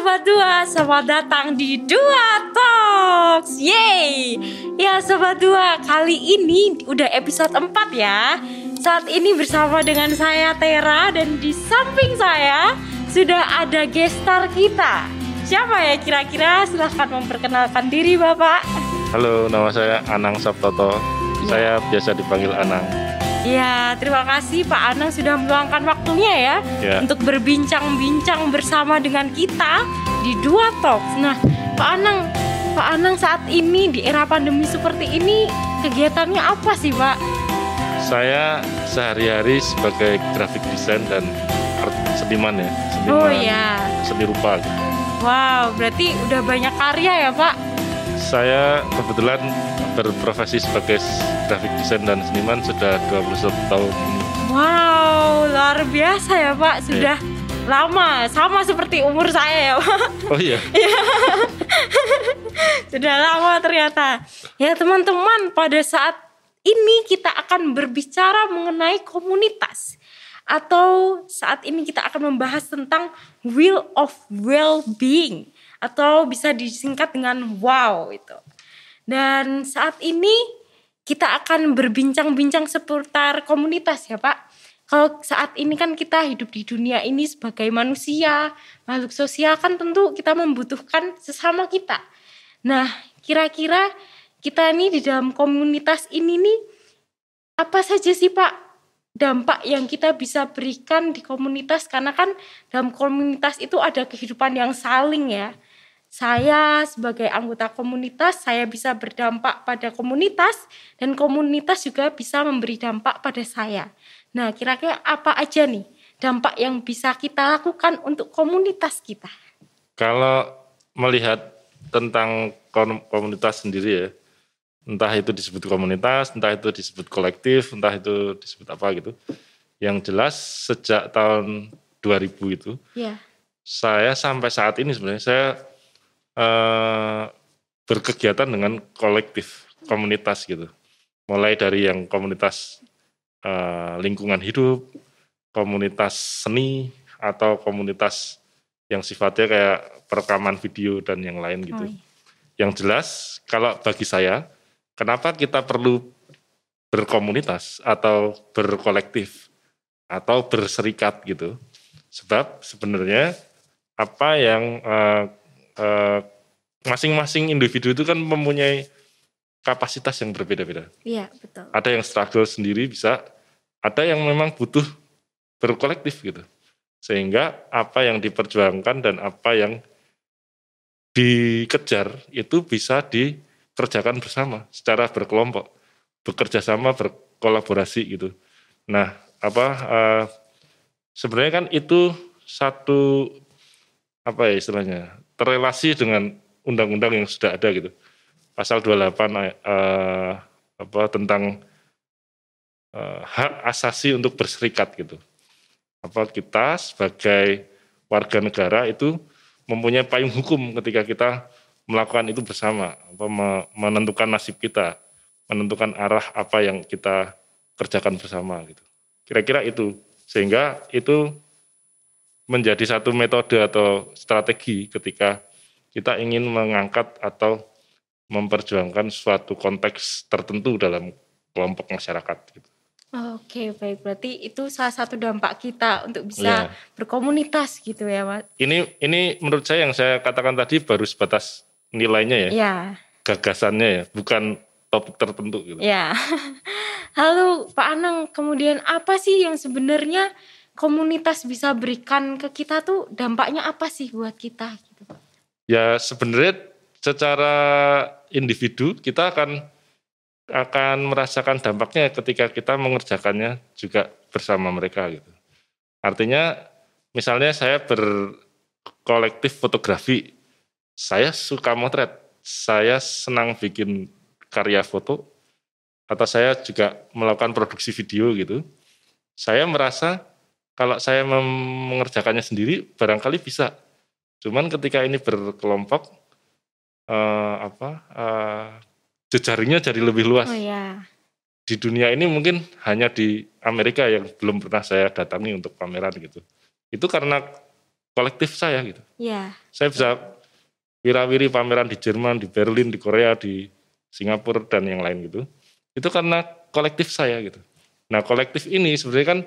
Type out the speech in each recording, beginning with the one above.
Sobat Dua, selamat datang di Dua Talks. Yeay Ya Sobat Dua, kali ini udah episode 4 ya. Saat ini bersama dengan saya Tera Dan di samping saya sudah ada gestar kita. Siapa ya kira-kira? Silahkan memperkenalkan diri Bapak. Halo, nama saya Anang Sabtoto Ya. Saya biasa dipanggil Anang Ya, terima kasih Pak Anang sudah meluangkan waktunya ya, Ya. untuk berbincang-bincang bersama dengan kita di Dua Talks. Nah, Pak Anang, Pak Anang saat ini di era pandemi seperti ini kegiatannya apa sih, Pak? Saya sehari-hari sebagai graphic design dan art seniman ya Seniman Oh ya, seni rupa gitu. wow, berarti udah banyak karya ya, Pak? Saya kebetulan berprofesi sebagai graphic design dan seniman sudah 21 tahun Wow, luar biasa ya, Pak. Sudah lama, sama seperti umur saya ya, Pak. Oh iya, Sudah lama ternyata. Ya teman-teman, pada saat ini kita akan berbicara mengenai komunitas. Atau saat ini kita akan membahas tentang will of well-being. Atau bisa disingkat dengan wow itu. Dan saat ini kita akan berbincang-bincang seputar komunitas ya Pak. Kalau saat ini kan kita hidup di dunia ini sebagai manusia, makhluk sosial kan tentu kita membutuhkan sesama kita. Nah, kira-kira kita ini di dalam komunitas ini nih apa saja sih Pak dampak yang kita bisa berikan di komunitas karena kan dalam komunitas itu ada kehidupan yang saling ya. Saya sebagai anggota komunitas saya bisa berdampak pada komunitas dan komunitas juga bisa memberi dampak pada saya. Nah, kira-kira apa aja nih dampak yang bisa kita lakukan untuk komunitas kita? kalau melihat tentang komunitas sendiri ya entah itu disebut komunitas, entah itu disebut kolektif, entah itu disebut apa gitu yang jelas sejak tahun 2000 itu Ya. saya sampai saat ini sebenarnya saya eh, berkegiatan dengan kolektif komunitas gitu. Mulai dari yang komunitas eh, lingkungan hidup komunitas seni atau komunitas yang sifatnya kayak perekaman video dan yang lain gitu. Oh, iya. yang jelas kalau bagi saya kenapa kita perlu berkomunitas atau berkolektif atau berserikat gitu? Sebab sebenarnya apa yang eh, eh, masing-masing individu itu kan mempunyai kapasitas yang berbeda-beda. Iya, betul. ada yang struggle sendiri bisa ada yang memang butuh berkolektif gitu. Sehingga apa yang diperjuangkan dan apa yang dikejar itu bisa dikerjakan bersama secara berkelompok. Bekerja sama berkolaborasi gitu. Nah apa eh, sebenarnya kan itu satu apa ya istilahnya terrelasi dengan undang-undang yang sudah ada gitu pasal 28 eh, apa tentang eh, hak asasi untuk berserikat gitu. Apa kita sebagai warga negara itu mempunyai payung hukum ketika kita melakukan itu bersama, apa me- menentukan nasib kita, menentukan arah apa yang kita kerjakan bersama gitu. Kira-kira itu sehingga itu menjadi satu metode atau strategi ketika kita ingin mengangkat atau memperjuangkan suatu konteks tertentu dalam kelompok masyarakat gitu. Oke, baik. Berarti itu salah satu dampak kita untuk bisa Iya. berkomunitas gitu ya, Mas. Ini ini menurut saya yang saya katakan tadi baru sebatas nilainya ya, Ya, gagasannya ya, bukan topik tertentu gitu. ya. Lalu Pak Anang, kemudian apa sih yang sebenarnya komunitas bisa berikan ke kita tuh dampaknya apa sih buat kita gitu? Ya sebenarnya secara individu kita akan akan merasakan dampaknya ketika kita mengerjakannya juga bersama mereka gitu. Artinya misalnya saya berkolektif fotografi, saya suka motret, saya senang bikin karya foto, atau saya juga melakukan produksi video gitu. Saya merasa kalau saya mengerjakannya sendiri barangkali bisa. Cuman ketika ini berkelompok eh, apa eh, jejaringnya jadi lebih luas. Oh ya, Di dunia ini mungkin hanya di Amerika yang belum pernah saya datangi untuk pameran gitu. Itu karena kolektif saya gitu. Iya. Saya bisa wirawiri pameran di Jerman, di Berlin, di Korea, di Singapura dan yang lain gitu. Itu karena kolektif saya gitu. Nah kolektif ini sebenarnya kan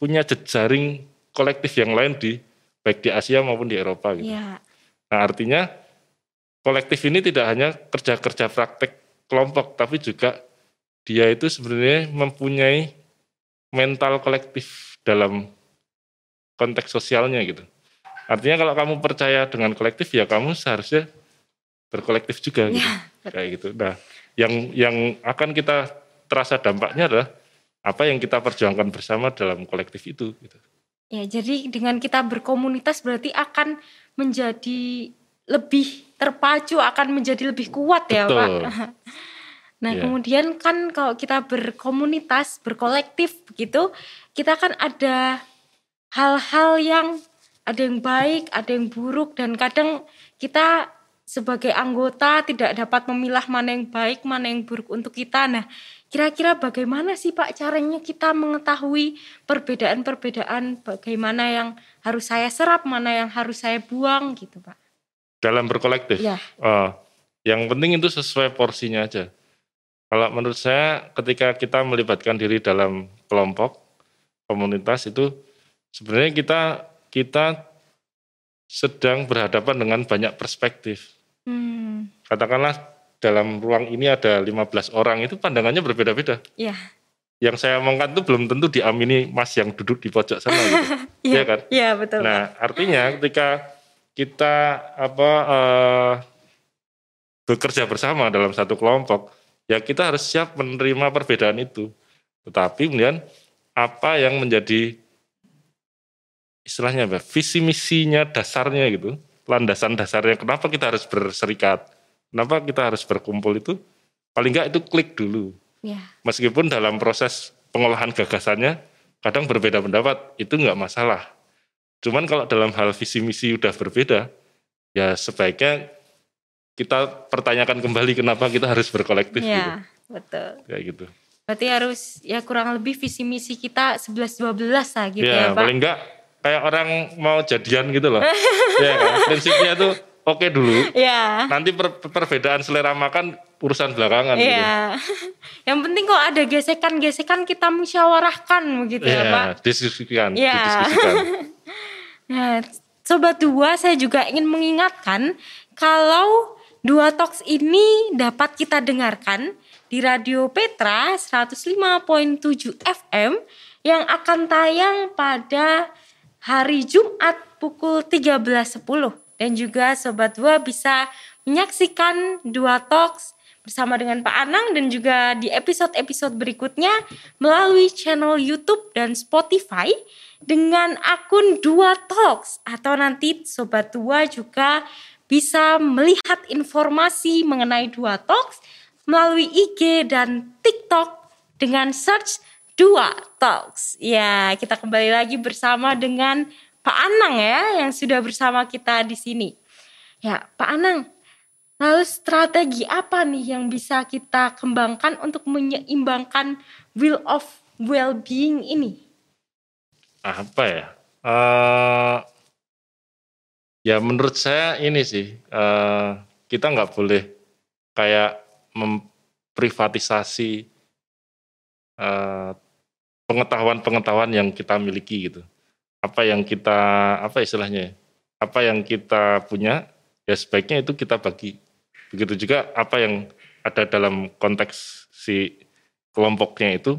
punya jejaring kolektif yang lain di baik di Asia maupun di Eropa gitu. Iya. Nah artinya kolektif ini tidak hanya kerja-kerja praktek kelompok, tapi juga dia itu sebenarnya mempunyai mental kolektif dalam konteks sosialnya gitu. Artinya kalau kamu percaya dengan kolektif ya kamu seharusnya berkolektif juga gitu. Ya, Kayak gitu. Nah, yang yang akan kita terasa dampaknya adalah apa yang kita perjuangkan bersama dalam kolektif itu gitu. Ya, jadi dengan kita berkomunitas berarti akan menjadi lebih terpacu, akan menjadi lebih kuat ya, Pak. Betul. Nah, Iya. kemudian kan kalau kita berkomunitas, berkolektif begitu, kita kan ada hal-hal yang ada yang baik, ada yang buruk dan kadang kita sebagai anggota tidak dapat memilah mana yang baik, mana yang buruk untuk kita. Nah, kira-kira bagaimana sih Pak caranya kita mengetahui perbedaan-perbedaan bagaimana yang harus saya serap, mana yang harus saya buang gitu, Pak. Dalam berkolektif. Ya. eh, yang penting itu sesuai porsinya aja. Kalau menurut saya ketika kita melibatkan diri dalam kelompok komunitas itu sebenarnya kita kita sedang berhadapan dengan banyak perspektif. Hmm, Katakanlah dalam ruang ini ada 15 orang itu pandangannya berbeda-beda. ya. Yang saya omongkan itu belum tentu diamini Mas yang duduk di pojok sana gitu. Iya kan? Iya, betul. Pak. Nah, artinya ketika kita apa eh, bekerja bersama dalam satu kelompok, ya kita harus siap menerima perbedaan itu. Tetapi kemudian apa yang menjadi istilahnya apa? Visi misinya dasarnya gitu, landasan dasarnya kenapa kita harus berserikat, kenapa kita harus berkumpul itu paling enggak itu klik dulu. Ya. Meskipun dalam proses pengolahan gagasannya kadang berbeda pendapat, itu nggak masalah. Cuman kalau dalam hal visi misi udah berbeda, ya sebaiknya kita pertanyakan kembali kenapa kita harus berkolektif gitu. Iya, betul. Kayak gitu. Berarti harus ya kurang lebih visi misi kita 11 12 lah gitu ya, ya, Pak. paling enggak kayak orang mau jadian gitu loh. ya kan? Prinsipnya tuh oke dulu. Iya. Nanti per- perbedaan selera makan urusan belakangan gitu. Iya. Yang penting kok ada gesekan-gesekan kita musyawarahkan begitu ya, Pak. Iya, diskusikan, Iya. didiskusikan. Nah, sobat dua saya juga ingin mengingatkan kalau dua talks ini dapat kita dengarkan di Radio Petra 105.7 FM yang akan tayang pada hari Jumat pukul 13.10 dan juga sobat dua bisa menyaksikan dua talks bersama dengan Pak Anang dan juga di episode-episode berikutnya melalui channel YouTube dan Spotify dengan akun Dua Talks atau nanti sobat dua juga bisa melihat informasi mengenai Dua Talks melalui IG dan TikTok dengan search Dua Talks. Ya, kita kembali lagi bersama dengan Pak Anang ya yang sudah bersama kita di sini. Ya, Pak Anang, lalu strategi apa nih yang bisa kita kembangkan untuk menyeimbangkan will of well-being ini? apa ya? Eh, ya menurut saya ini sih eh, kita nggak boleh kayak memprivatisasi eh, pengetahuan-pengetahuan yang kita miliki gitu. Apa yang kita apa istilahnya? ya? Apa yang kita punya ya sebaiknya itu kita bagi. Begitu juga apa yang ada dalam konteks si kelompoknya itu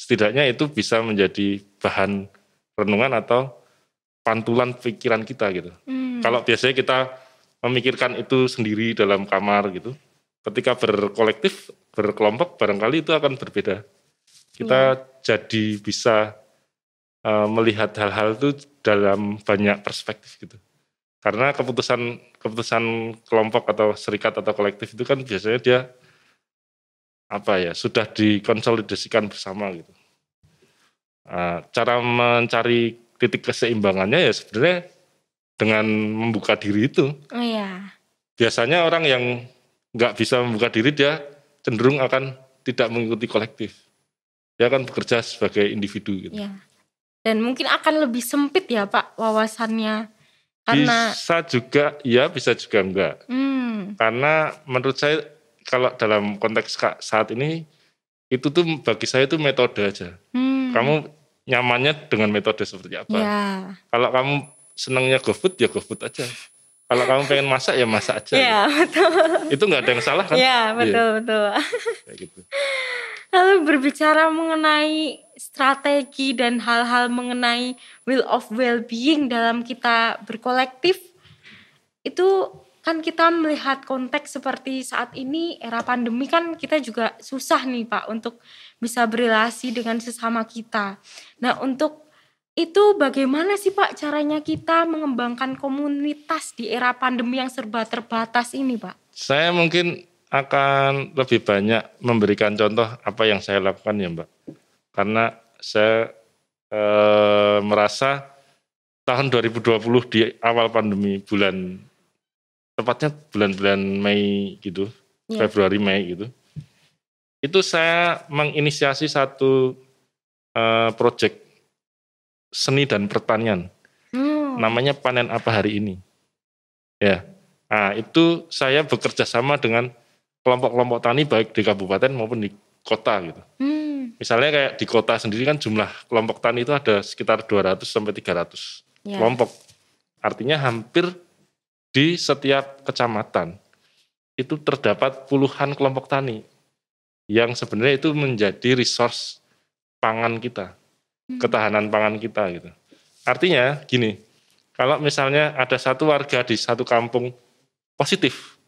setidaknya itu bisa menjadi bahan renungan atau pantulan pikiran kita gitu. Hmm. Kalau biasanya kita memikirkan itu sendiri dalam kamar gitu, ketika berkolektif, berkelompok barangkali itu akan berbeda. Kita jadi bisa uh, melihat hal-hal itu dalam banyak perspektif gitu. Karena keputusan keputusan kelompok atau serikat atau kolektif itu kan biasanya dia apa ya sudah dikonsolidasikan bersama gitu. Uh, cara mencari titik keseimbangannya ya sebenarnya dengan membuka diri itu. Oh iya. Biasanya orang yang nggak bisa membuka diri dia cenderung akan tidak mengikuti kolektif. Dia akan bekerja sebagai individu gitu. Iya. Dan mungkin akan lebih sempit ya Pak wawasannya Karena Bisa juga ya, bisa juga enggak. hmm, Karena menurut saya kalau dalam konteks saat ini itu tuh bagi saya itu metode aja. hmm, Kamu nyamannya dengan metode seperti apa? ya. Kalau kamu senangnya GoFood ya GoFood aja. Kalau kamu pengen masak ya masak aja. Ya, betul. Itu nggak ada yang salah kan? Ya, betul, betul. Kayak gitu. Lalu berbicara mengenai strategi dan hal-hal mengenai will of well-being dalam kita berkolektif, itu kan kita melihat konteks seperti saat ini era pandemi kan kita juga susah nih Pak untuk bisa berrelasi dengan sesama kita. Nah untuk itu bagaimana sih Pak caranya kita mengembangkan komunitas di era pandemi yang serba terbatas ini Pak? Saya mungkin akan lebih banyak memberikan contoh apa yang saya lakukan ya Mbak. Karena saya eh, merasa tahun 2020 di awal pandemi bulan tepatnya bulan-bulan Mei gitu, Ya. Februari Mei gitu. Itu saya menginisiasi satu eh, proyek seni dan pertanian Hmm. namanya panen apa hari ini. Ya. Nah, itu saya bekerja sama dengan kelompok-kelompok tani baik di kabupaten maupun di kota gitu. Hmm. Misalnya kayak di kota sendiri kan jumlah kelompok tani itu ada sekitar 200 sampai 300 Ya. kelompok. Artinya hampir di setiap kecamatan itu terdapat puluhan kelompok tani yang sebenarnya itu menjadi resource pangan kita, ketahanan pangan kita gitu. Artinya gini, kalau misalnya ada satu warga di satu kampung positif,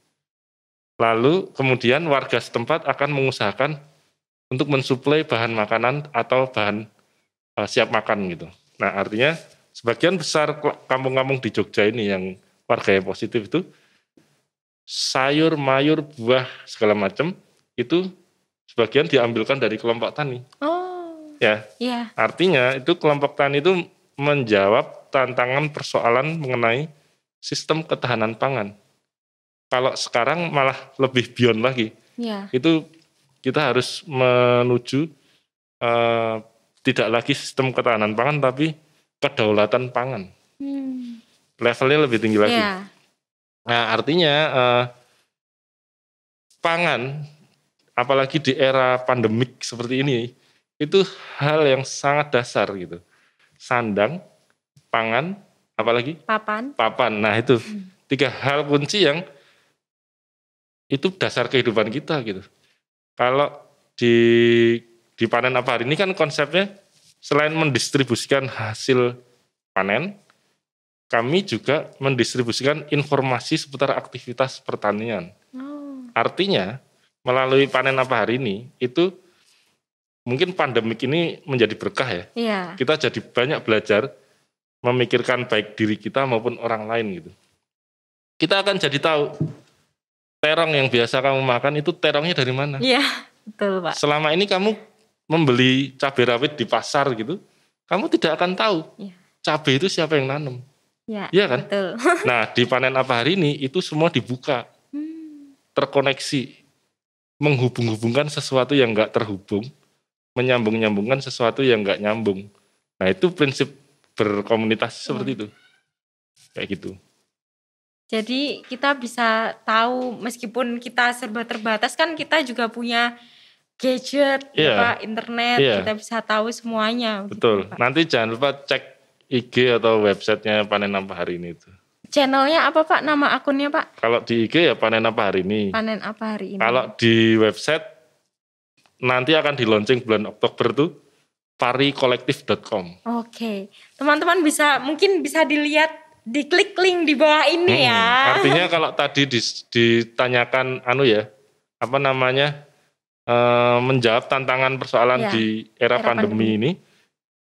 lalu kemudian warga setempat akan mengusahakan untuk mensuplai bahan makanan atau bahan eh, siap makan gitu. Nah artinya sebagian besar kampung-kampung di Jogja ini yang warga yang positif itu sayur, mayur, buah segala macam itu sebagian diambilkan dari kelompok tani. Oh, Ya, ya. artinya itu kelompok tani itu menjawab tantangan persoalan mengenai sistem ketahanan pangan. Kalau sekarang malah lebih beyond lagi. Ya. Itu kita harus menuju eh, tidak lagi sistem ketahanan pangan tapi kedaulatan pangan. Hmm. Levelnya lebih tinggi lagi. Ya. Nah, artinya eh, pangan, apalagi di era pandemik seperti ini, itu hal yang sangat dasar gitu. Sandang, pangan, apalagi Papan. papan. Nah itu tiga hal kunci yang itu dasar kehidupan kita gitu. Kalau di di panen apa hari ini kan konsepnya selain mendistribusikan hasil panen, kami juga mendistribusikan informasi seputar aktivitas pertanian. Oh. Artinya melalui panen apa hari ini itu mungkin pandemik ini menjadi berkah ya. Iya. Kita jadi banyak belajar memikirkan baik diri kita maupun orang lain gitu. Kita akan jadi tahu terong yang biasa kamu makan itu terongnya dari mana. Iya, betul, Pak. Selama ini kamu membeli cabai rawit di pasar gitu, kamu tidak akan tahu Iya. cabai itu siapa yang nanam. Iya, Iya kan? betul. Nah di panen apa hari ini itu semua dibuka, Hmm. terkoneksi, menghubung-hubungkan sesuatu yang nggak terhubung, menyambung-nyambungkan sesuatu yang nggak nyambung. Nah itu prinsip berkomunikasi seperti itu, kayak gitu. Jadi kita bisa tahu meskipun kita serba terbatas kan kita juga punya gadget, ya Iya. Pak, internet, Iya. kita bisa tahu semuanya. gitu, Betul. Pak. Nanti jangan lupa cek IG atau websitenya panen apa hari ini itu. Channelnya apa Pak? Nama akunnya Pak? Kalau di IG ya panen apa hari ini. Panen apa hari ini? Kalau di website nanti akan di launching bulan Oktober tuh parikolektif.com. Oke, teman-teman bisa mungkin bisa dilihat diklik link di bawah ini ya. Hmm, Artinya kalau tadi ditanyakan anu ya, apa namanya eh, menjawab tantangan persoalan Ya, di era, era pandemi, ini,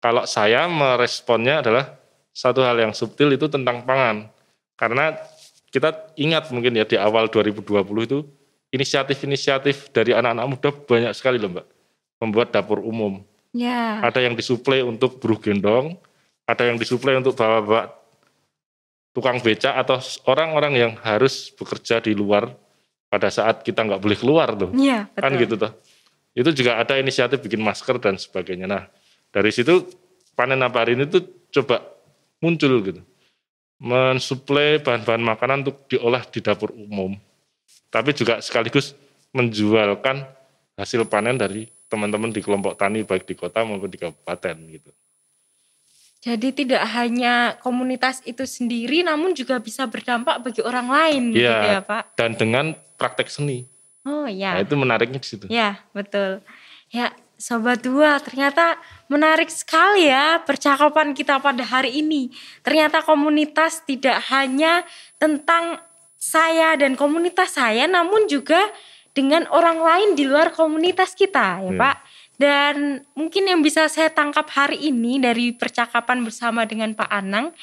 kalau saya meresponnya adalah satu hal yang subtil itu tentang pangan, karena kita ingat mungkin ya di awal 2020 itu inisiatif-inisiatif dari anak-anak muda banyak sekali loh mbak, membuat dapur umum. Ya, Ada yang disuplai untuk buruh gendong, ada yang disuplai untuk bawa-bawa tukang beca atau orang-orang yang harus bekerja di luar pada saat kita nggak boleh keluar tuh. iya betul. Kan gitu tuh. Itu juga ada inisiatif bikin masker dan sebagainya. Nah, dari situ panen apa hari ini tuh coba muncul gitu. mensuplai bahan-bahan makanan untuk diolah di dapur umum. Tapi juga sekaligus menjualkan hasil panen dari teman-teman di kelompok tani baik di kota maupun di kabupaten gitu. Jadi tidak hanya komunitas itu sendiri namun juga bisa berdampak bagi orang lain gitu Iya, ya Pak. Dan dengan praktek seni. Oh ya. Nah, itu menariknya di situ. Ya, betul. Ya, Sobat Dua, ternyata menarik sekali ya percakapan kita pada hari ini. Ternyata komunitas tidak hanya tentang saya dan komunitas saya, namun juga dengan orang lain di luar komunitas kita ya Hmm. Pak. Dan mungkin yang bisa saya tangkap hari ini dari percakapan bersama dengan Pak Anang,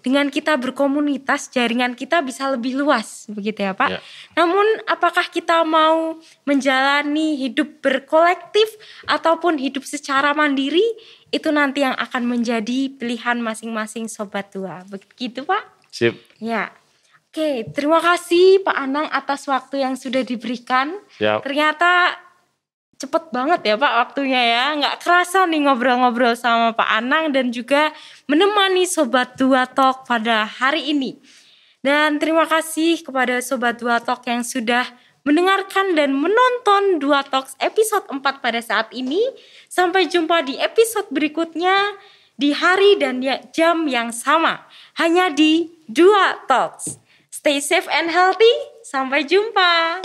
dengan kita berkomunitas, jaringan kita bisa lebih luas, begitu ya Pak. Ya. Namun apakah kita mau menjalani hidup berkolektif ataupun hidup secara mandiri, itu nanti yang akan menjadi pilihan masing-masing sobat tua. Begitu Pak? Sip. Ya. Oke, terima kasih Pak Anang atas waktu yang sudah diberikan. Siap. Ternyata cepet banget ya Pak waktunya ya. Nggak kerasa nih ngobrol-ngobrol sama Pak Anang dan juga menemani Sobat Dua Talk pada hari ini. Dan terima kasih kepada Sobat Dua Talk yang sudah mendengarkan dan menonton Dua Talks episode 4 pada saat ini. Sampai jumpa di episode berikutnya di hari dan ya- jam yang sama. Hanya di Dua Talks. Stay safe and healthy. Sampai jumpa.